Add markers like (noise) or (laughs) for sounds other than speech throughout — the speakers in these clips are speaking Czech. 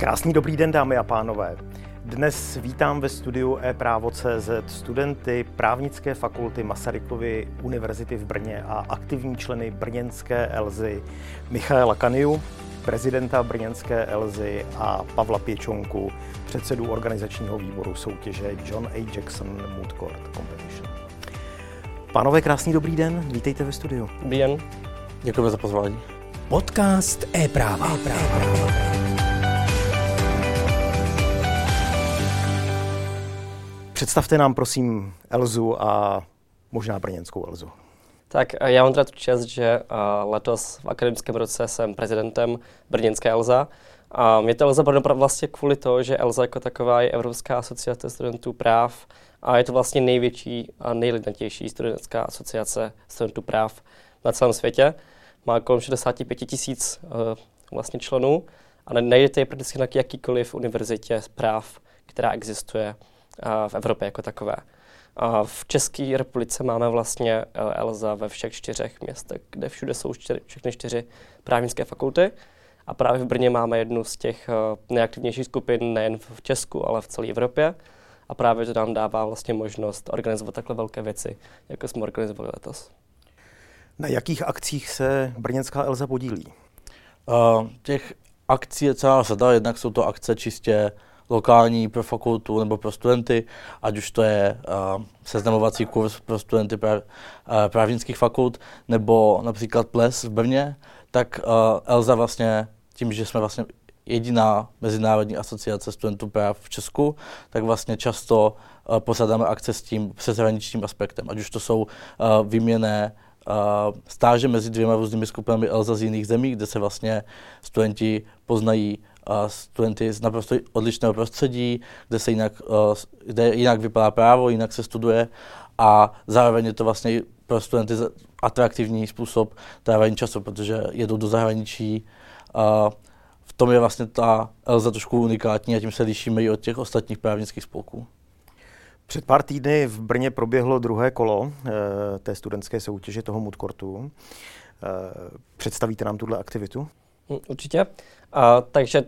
Krásný dobrý den, dámy a pánové. Dnes vítám ve studiu e-právo.cz studenty právnické fakulty Masarykovy univerzity v Brně a aktivní členy brněnské Elzy Michaela Kaniu, prezidenta brněnské Elzy a Pavla Pěčonku, předsedu organizačního výboru soutěže John A. Jackson Mood Court Competition. Pánové, krásný dobrý den, vítejte ve studiu. Dobrý den. Děkujeme za pozvání. Podcast e-práva. e-práva. Představte nám prosím Elzu a možná brněnskou Elzu. Tak já mám teda tu čest, že letos v akademickém roce jsem prezidentem brněnské Elza. A mě to Elza Brno vlastně kvůli toho, že Elza jako taková je Evropská asociace studentů práv a je to vlastně největší a nejlidnatější studentská asociace studentů práv na celém světě. Má kolem 65 tisíc uh, vlastně členů a najdete je prakticky na jakýkoliv univerzitě práv, která existuje v Evropě jako takové. A v České republice máme vlastně eh, ELSA ve všech čtyřech městech, kde všude jsou čtyři, všechny čtyři právnické fakulty. A právě v Brně máme jednu z těch eh, nejaktivnějších skupin nejen v Česku, ale v celé Evropě. A právě to nám dává vlastně možnost organizovat takhle velké věci, jako jsme organizovali letos. Na jakých akcích se brněnská Elza podílí? Uh, těch akcí je celá řada, jednak jsou to akce čistě lokální pro fakultu nebo pro studenty, ať už to je uh, seznamovací kurz pro studenty pra, uh, právnických fakult, nebo například ples v Brně, tak uh, Elza vlastně tím, že jsme vlastně jediná mezinárodní asociace studentů práv v Česku, tak vlastně často uh, posadáme akce s tím přeshraničním aspektem, ať už to jsou uh, výměné uh, stáže mezi dvěma různými skupinami Elza z jiných zemí, kde se vlastně studenti poznají studenty z naprosto odlišného prostředí, kde se jinak, eh, kde jinak vypadá právo, jinak se studuje a zároveň je to vlastně pro studenty atraktivní způsob trávení času, protože jedou do zahraničí. A v tom je vlastně ta Elza trošku unikátní a tím se lišíme i od těch ostatních právnických spolků. Před pár týdny v Brně proběhlo druhé kolo e, té studentské soutěže toho Moodcourtu. E, představíte nám tuhle aktivitu? Hm, určitě. A, takže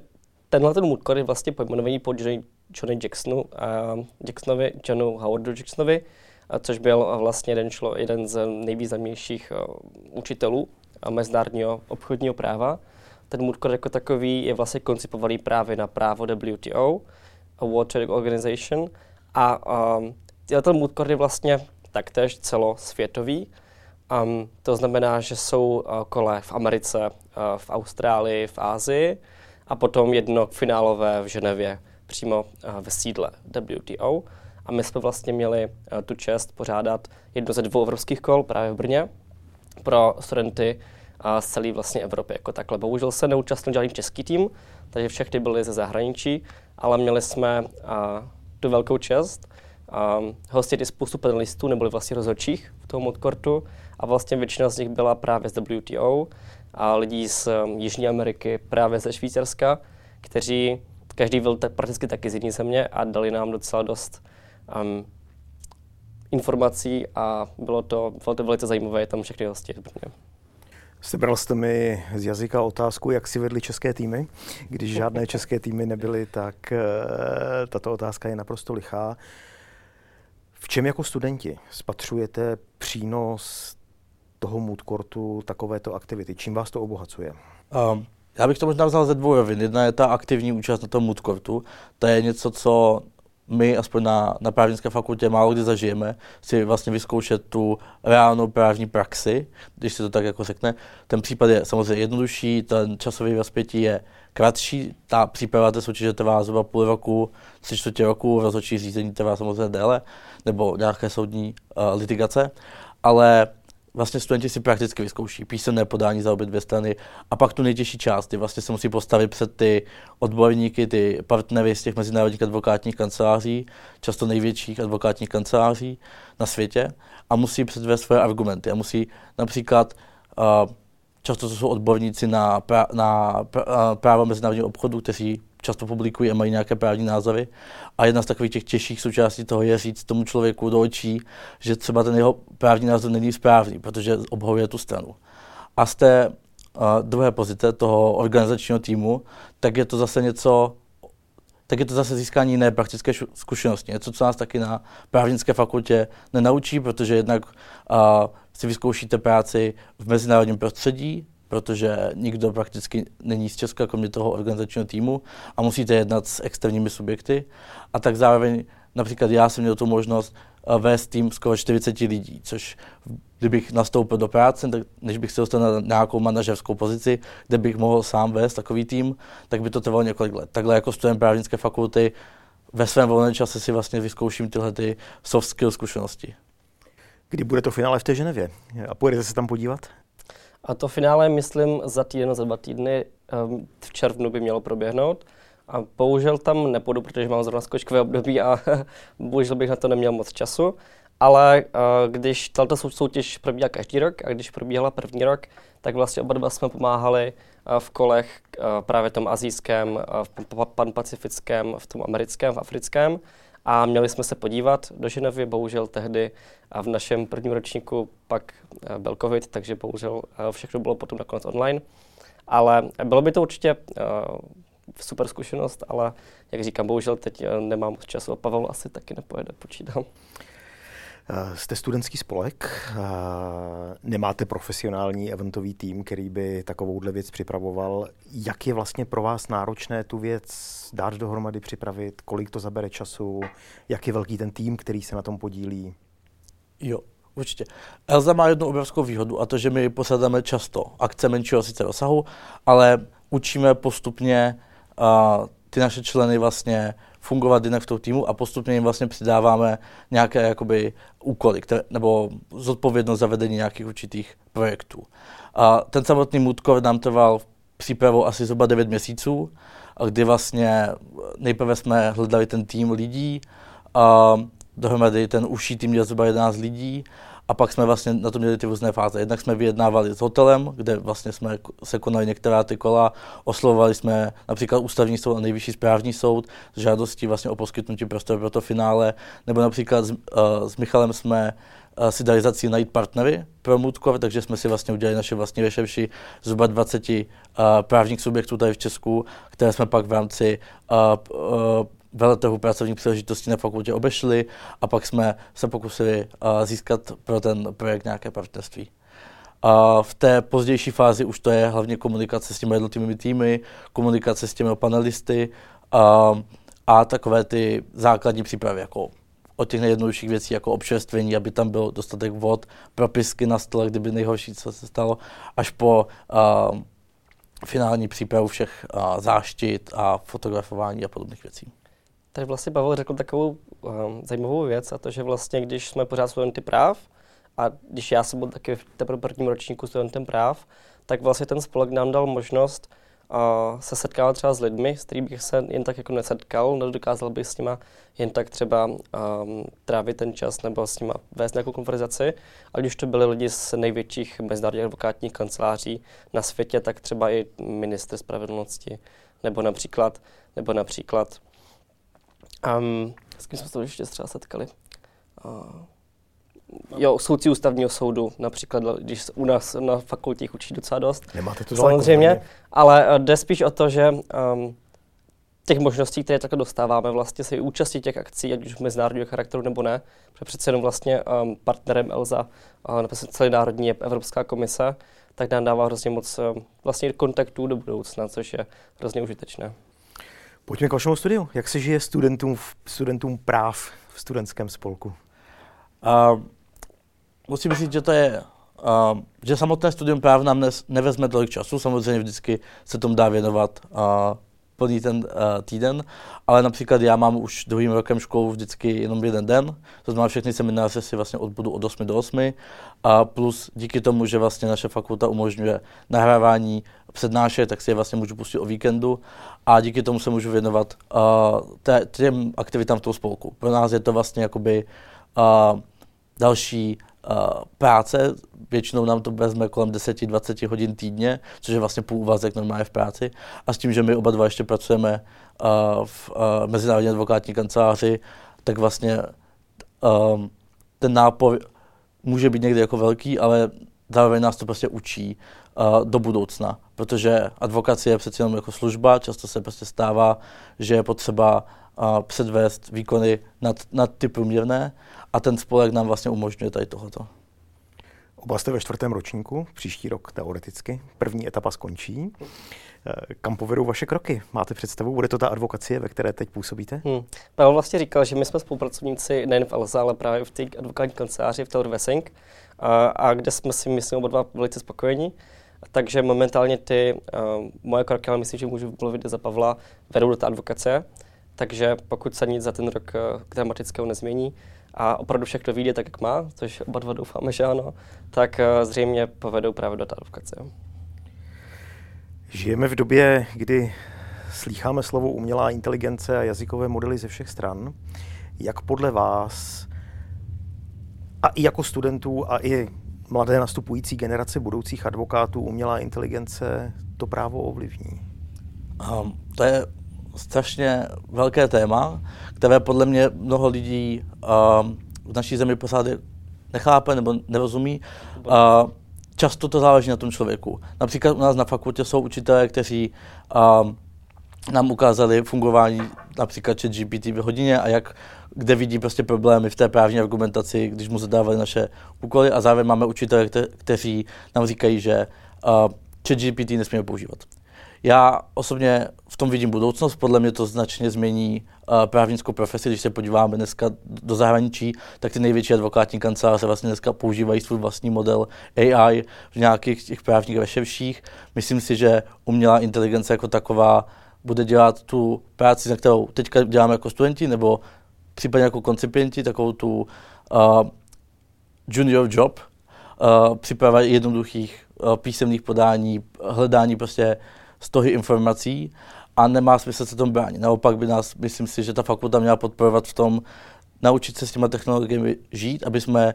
tenhle ten moodcore je vlastně pojmenovaný po Johnny, Johnny Jacksonu, a Jacksonovi, Johnu Howardu Jacksonovi, a což byl vlastně jeden, člo, jeden z nejvýznamnějších uh, učitelů mezinárodního obchodního práva. Ten moodcore jako takový je vlastně koncipovaný právě na právo WTO, a World Trade Organization. A um, ten moodcore je vlastně taktéž celosvětový. Um, to znamená, že jsou uh, kole v Americe, uh, v Austrálii, v Ázii a potom jedno finálové v Ženevě přímo uh, ve sídle WTO. A my jsme vlastně měli uh, tu čest pořádat jedno ze dvou evropských kol právě v Brně pro studenty uh, z celé vlastně Evropy jako takhle. Bohužel se neúčastnil žádný český tým, takže všechny byly ze zahraničí, ale měli jsme uh, tu velkou čest um, hostit i spoustu panelistů, neboli vlastně rozhodčích tom modkortu a vlastně většina z nich byla právě z WTO a lidí z um, Jižní Ameriky, právě ze Švýcarska, kteří každý byl tak prakticky taky z jiné země a dali nám docela dost um, informací a bylo to, bylo to velice zajímavé, tam všechny hosti. Sebral jste mi z jazyka otázku, jak si vedli české týmy. Když žádné české týmy nebyly, tak uh, tato otázka je naprosto lichá. V čem jako studenti spatřujete přínos toho mood courtu, takovéto aktivity? Čím vás to obohacuje? Um, já bych to možná vzal ze dvou rovin. Jedna je ta aktivní účast na tom mood courtu. To je něco, co my, aspoň na, na právnické fakultě, málo kdy zažijeme, si vlastně vyzkoušet tu reálnou právní praxi, když se to tak jako řekne. Ten případ je samozřejmě jednodušší, ten časový rozpětí je kratší, ta příprava té soutěže trvá zhruba půl roku, tři čtvrtě roku, rozhodčí řízení trvá samozřejmě déle, nebo nějaké soudní uh, litigace, ale vlastně studenti si prakticky vyzkouší písemné podání za obě dvě strany a pak tu nejtěžší část, kdy vlastně se musí postavit před ty odborníky, ty partnery z těch mezinárodních advokátních kanceláří, často největších advokátních kanceláří na světě a musí předvést své argumenty. A musí například uh, často to jsou odborníci na, pra, na pra, právo mezinárodního obchodu, kteří často publikují a mají nějaké právní názory. A jedna z takových těch těžších součástí toho je říct tomu člověku do očí, že třeba ten jeho právní názor není správný, protože obhajuje tu stranu. A z té uh, druhé pozice toho organizačního týmu, tak je to zase něco tak je to zase získání jiné praktické zkušenosti. Něco, co nás taky na právnické fakultě nenaučí, protože jednak uh, si vyzkoušíte práci v mezinárodním prostředí, protože nikdo prakticky není z Česka, kromě toho organizačního týmu a musíte jednat s externími subjekty. A tak zároveň například já jsem měl tu možnost uh, vést tým skoro 40 lidí, což kdybych nastoupil do práce, tak než bych se dostal na nějakou manažerskou pozici, kde bych mohl sám vést takový tým, tak by to trvalo několik let. Takhle jako student právnické fakulty ve svém volném čase si vlastně vyzkouším tyhle ty soft skill zkušenosti. Kdy bude to finále v té Ženevě? A pojedete se tam podívat? A to finále, myslím, za týden, za dva týdny um, v červnu by mělo proběhnout. A bohužel tam nepůjdu, protože mám zrovna skočkové období a (laughs) bohužel bych na to neměl moc času. Ale uh, když tato soutěž probíhá každý rok a když probíhala první rok, tak vlastně oba dva jsme pomáhali uh, v kolech uh, právě tom azijském, uh, v panpacifickém, v tom americkém, v africkém. A měli jsme se podívat do Ženevy, bohužel tehdy a v našem prvním ročníku pak byl covid, takže bohužel všechno bylo potom nakonec online. Ale bylo by to určitě super zkušenost, ale jak říkám, bohužel teď nemám času a Pavel asi taky nepojede, počítám. Eh, jste studentský spolek, eh, nemáte profesionální eventový tým, který by takovouhle věc připravoval. Jak je vlastně pro vás náročné tu věc dát dohromady, připravit, kolik to zabere času, jak je velký ten tým, který se na tom podílí? Jo, Určitě. Elza má jednu obrovskou výhodu a to, že my posadáme často akce menšího sice rozsahu, ale učíme postupně uh, ty naše členy vlastně fungovat jinak v tom týmu a postupně jim vlastně přidáváme nějaké jakoby úkoly, které, nebo zodpovědnost za vedení nějakých určitých projektů. A ten samotný Moodcore nám trval přípravou asi zhruba 9 měsíců, kdy vlastně nejprve jsme hledali ten tým lidí, a dohromady ten užší tým měl zhruba 11 lidí a pak jsme vlastně na to měli ty různé fáze. Jednak jsme vyjednávali s hotelem, kde vlastně jsme se konali některá ty kola, oslovovali jsme například ústavní soud a nejvyšší správní soud s žádostí vlastně o poskytnutí prostoru pro to finále, nebo například s, uh, s Michalem jsme uh, si dali za cíl najít partnery pro Moodcore, takže jsme si vlastně udělali naše vlastní rešerši zhruba 20 uh, právních subjektů tady v Česku, které jsme pak v rámci uh, uh, veletrhu pracovních příležitostí na fakultě obešli a pak jsme se pokusili uh, získat pro ten projekt nějaké partnerství. A v té pozdější fázi už to je hlavně komunikace s těmi jednotlivými týmy, komunikace s těmi panelisty a, a takové ty základní přípravy, jako od těch nejjednodušších věcí, jako občerstvení, aby tam byl dostatek vod, propisky na stole, kdyby nejhorší, co se stalo, až po a, finální přípravu všech a, záštit a fotografování a podobných věcí. Tady vlastně Pavel řekl takovou um, zajímavou věc a to, že vlastně, když jsme pořád studenty práv a když já jsem byl taky v teprve prvním ročníku studentem práv, tak vlastně ten spolek nám dal možnost uh, se setkávat třeba s lidmi, s kterými bych se jen tak jako nesetkal, nedokázal bych s nima jen tak třeba um, trávit ten čas nebo s nima vést nějakou konverzaci. A když to byli lidi z největších mezinárodních advokátních kanceláří na světě, tak třeba i minister spravedlnosti, nebo například, nebo například Um, s kým jsme se to ještě třeba setkali? Uh, jo, soudci ústavního soudu, například, když u nás na fakultě učí docela dost. Nemáte to Samozřejmě, daleko, ale uh, jde spíš o to, že um, těch možností, které takhle dostáváme, vlastně se účastí těch akcí, ať už mezinárodního charakteru nebo ne, protože přece jenom vlastně um, partnerem ELSA, uh, nebo celý národní je Evropská komise, tak nám dává hrozně moc uh, vlastně kontaktů do budoucna, což je hrozně užitečné. Pojďme k vašemu studiu. Jak se žije studentům, studentům práv v studentském spolku? Uh, musím říct, že to je, uh, že samotné studium práv nám nes, nevezme tolik času, samozřejmě vždycky se tomu dá věnovat uh, plný ten uh, týden, ale například já mám už druhým rokem školu vždycky jenom jeden den, to znamená všechny semináře si vlastně odbudu od 8 do 8 a plus díky tomu, že vlastně naše fakulta umožňuje nahrávání přednášet, tak si je vlastně můžu pustit o víkendu a díky tomu se můžu věnovat uh, těm aktivitám v tom spolku. Pro nás je to vlastně jakoby uh, další práce, většinou nám to vezme kolem 10-20 hodin týdně, což je vlastně půl úvazek normálně v práci. A s tím, že my oba dva ještě pracujeme v mezinárodní advokátní kanceláři, tak vlastně ten nápor může být někdy jako velký, ale zároveň nás to prostě učí uh, do budoucna, protože advokacie je přece jenom jako služba, často se prostě stává, že je potřeba uh, předvést výkony nad, nad ty průměrné a ten spolek nám vlastně umožňuje tady tohoto. Oba jste ve čtvrtém ročníku, příští rok teoreticky. První etapa skončí. Eh, kam povedou vaše kroky? Máte představu? Bude to ta advokacie, ve které teď působíte? Hmm. Pavel vlastně říkal, že my jsme spolupracovníci nejen v Elze, ale právě v té advokátní kanceláři v Taylor Wessing, a, a kde jsme si, myslím, oba dva velice spokojení. Takže momentálně ty uh, moje kroky, ale myslím, že můžu mluvit za Pavla, vedou do té advokace. Takže pokud se nic za ten rok uh, tematického nezmění a opravdu všechno vyjde tak, jak má, což oba dva doufáme, že ano, tak uh, zřejmě povedou právě do té advokace. Žijeme v době, kdy slýcháme slovo umělá inteligence a jazykové modely ze všech stran. Jak podle vás a i jako studentů a i mladé nastupující generace budoucích advokátů umělá inteligence to právo ovlivní? Um, to je strašně velké téma, které podle mě mnoho lidí um, v naší zemi pořád nechápe nebo nerozumí. Uh, často to záleží na tom člověku. Například u nás na fakultě jsou učitelé, kteří um, nám ukázali fungování například chat GPT v hodině a jak, kde vidí prostě problémy v té právní argumentaci, když mu zadávali naše úkoly a zároveň máme učitele, kte, kteří nám říkají, že uh, chat GPT nesmíme používat. Já osobně v tom vidím budoucnost, podle mě to značně změní uh, právnickou profesi. Když se podíváme dneska do zahraničí, tak ty největší advokátní kanceláře vlastně dneska používají svůj vlastní model AI v nějakých těch právních rešerších. Myslím si, že umělá inteligence jako taková bude dělat tu práci, na kterou teďka děláme jako studenti, nebo případně jako koncipienti, takovou tu uh, junior job, uh, příprava jednoduchých uh, písemných podání, hledání prostě stohy informací a nemá smysl se tomu bránit. Naopak by nás, myslím si, že ta fakulta měla podporovat v tom, naučit se s těma technologiemi žít, aby jsme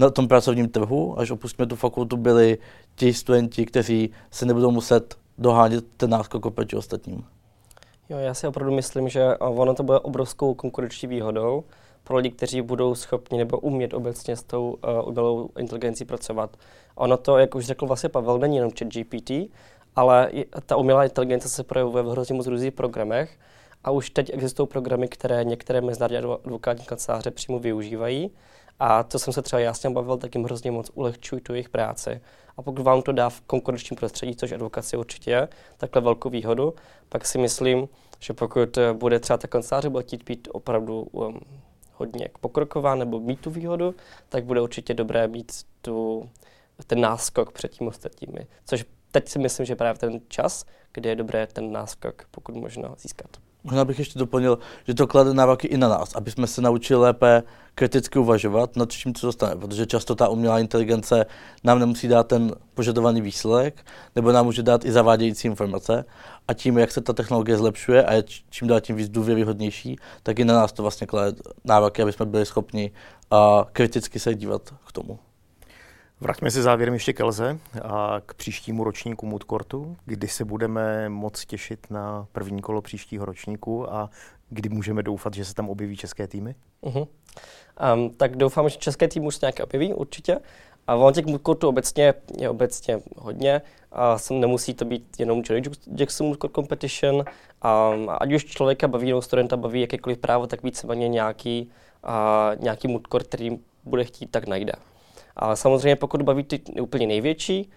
na tom pracovním trhu, až opustíme tu fakultu, byli ti studenti, kteří se nebudou muset dohánět ten náskok oproti ostatním. Jo, já si opravdu myslím, že ono to bude obrovskou konkurenční výhodou pro lidi, kteří budou schopni nebo umět obecně s tou uh, umělou inteligencí pracovat. Ono to, jak už řekl vlastně Pavel, není jenom chat GPT, ale ta umělá inteligence se projevuje v hrozně moc různých programech a už teď existují programy, které některé mezinárodní advokátní kanceláře přímo využívají. A to jsem se třeba tím bavil, tak jim hrozně moc ulehčují tu jejich práci. A pokud vám to dá v konkurenčním prostředí, což advokace určitě je, takhle velkou výhodu, pak si myslím, že pokud bude třeba ta kanceláře bude chtít být opravdu um, hodně pokroková nebo mít tu výhodu, tak bude určitě dobré mít tu, ten náskok před tím ostatními. Což teď si myslím, že právě ten čas, kdy je dobré ten náskok pokud možno získat. Možná bych ještě doplnil, že to klade nároky i na nás, aby jsme se naučili lépe kriticky uvažovat nad čím, co dostane, protože často ta umělá inteligence nám nemusí dát ten požadovaný výsledek, nebo nám může dát i zavádějící informace a tím, jak se ta technologie zlepšuje a je čím dál tím víc důvěryhodnější, tak i na nás to vlastně klade nároky, aby jsme byli schopni uh, kriticky se dívat k tomu. Vraťme se závěrem ještě k Elze a k příštímu ročníku Moodcourtu, kdy se budeme moc těšit na první kolo příštího ročníku a kdy můžeme doufat, že se tam objeví české týmy? Uh-huh. Um, tak doufám, že české týmy už se nějaké objeví, určitě. A v těch Moodcourtů obecně je obecně hodně. A sem nemusí to být jenom Johnny Jackson Moodcourt Competition. Um, ať už člověka baví nebo studenta baví jakýkoliv právo, tak víceméně nějaký, uh, nějaký Moodcourt, který bude chtít, tak najde. Ale samozřejmě pokud baví ty úplně největší,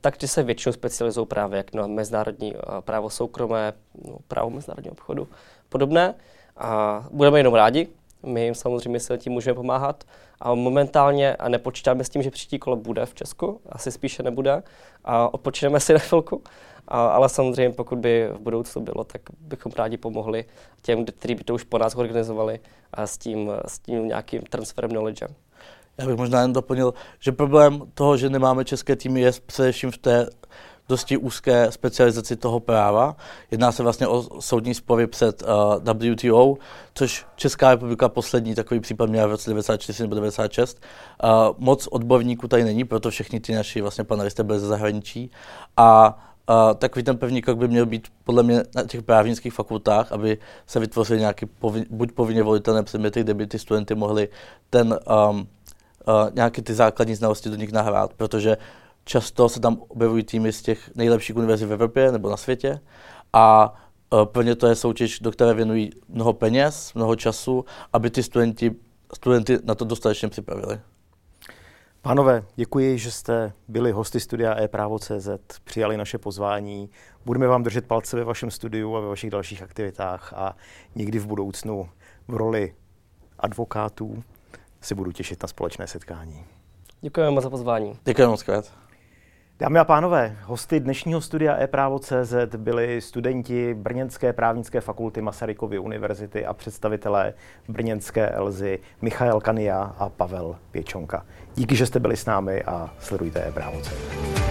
tak ty se většinou specializují právě jak na mezinárodní právo soukromé, no, právo mezinárodního obchodu, podobné. A budeme jenom rádi, my jim samozřejmě se tím můžeme pomáhat. A momentálně a nepočítáme s tím, že příští kolo bude v Česku, asi spíše nebude. A odpočineme si na chvilku. A, ale samozřejmě, pokud by v budoucnu bylo, tak bychom rádi pomohli těm, kteří by to už po nás organizovali a s tím, s tím nějakým transferem knowledge. Já bych možná jen doplnil, že problém toho, že nemáme české týmy, je především v té dosti úzké specializaci toho práva. Jedná se vlastně o soudní spory před uh, WTO, což Česká republika poslední takový případ měla v roce 94 nebo 96. Uh, moc odborníků tady není, proto všichni ty naši vlastně panelisté byli ze zahraničí. A Uh, takový ten první krok by měl být podle mě na těch právnických fakultách, aby se vytvořily nějaké povin, buď povinně volitelné předměty, kde by ty studenty mohli ten um, nějaké ty základní znalosti do nich nahrát, protože často se tam objevují týmy z těch nejlepších univerzit v Evropě nebo na světě a uh, pro ně to je soutěž, do které věnují mnoho peněz, mnoho času, aby ty studenti, studenty na to dostatečně připravili. Pánové, děkuji, že jste byli hosty studia e-právo.cz, přijali naše pozvání. Budeme vám držet palce ve vašem studiu a ve vašich dalších aktivitách a někdy v budoucnu v roli advokátů si budu těšit na společné setkání. Děkujeme moc za pozvání. Děkujeme moc krát. Dámy a pánové, hosty dnešního studia e-právo.cz byli studenti Brněnské právnické fakulty Masarykovy univerzity a představitelé Brněnské Elzy Michael Kania a Pavel Pěčonka. Díky, že jste byli s námi a sledujte e-právo.cz.